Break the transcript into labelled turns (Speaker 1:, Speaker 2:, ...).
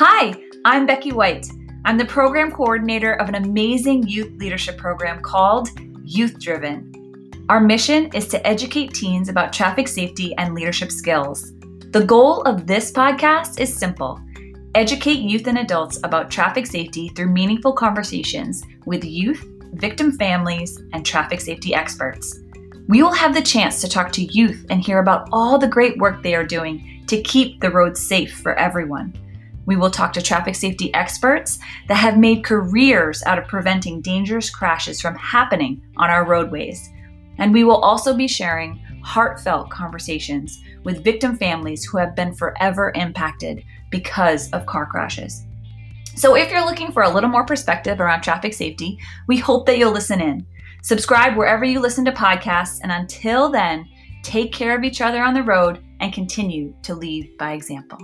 Speaker 1: Hi, I'm Becky White. I'm the program coordinator of an amazing youth leadership program called Youth Driven. Our mission is to educate teens about traffic safety and leadership skills. The goal of this podcast is simple educate youth and adults about traffic safety through meaningful conversations with youth, victim families, and traffic safety experts. We will have the chance to talk to youth and hear about all the great work they are doing to keep the roads safe for everyone. We will talk to traffic safety experts that have made careers out of preventing dangerous crashes from happening on our roadways. And we will also be sharing heartfelt conversations with victim families who have been forever impacted because of car crashes. So, if you're looking for a little more perspective around traffic safety, we hope that you'll listen in. Subscribe wherever you listen to podcasts, and until then, take care of each other on the road and continue to lead by example.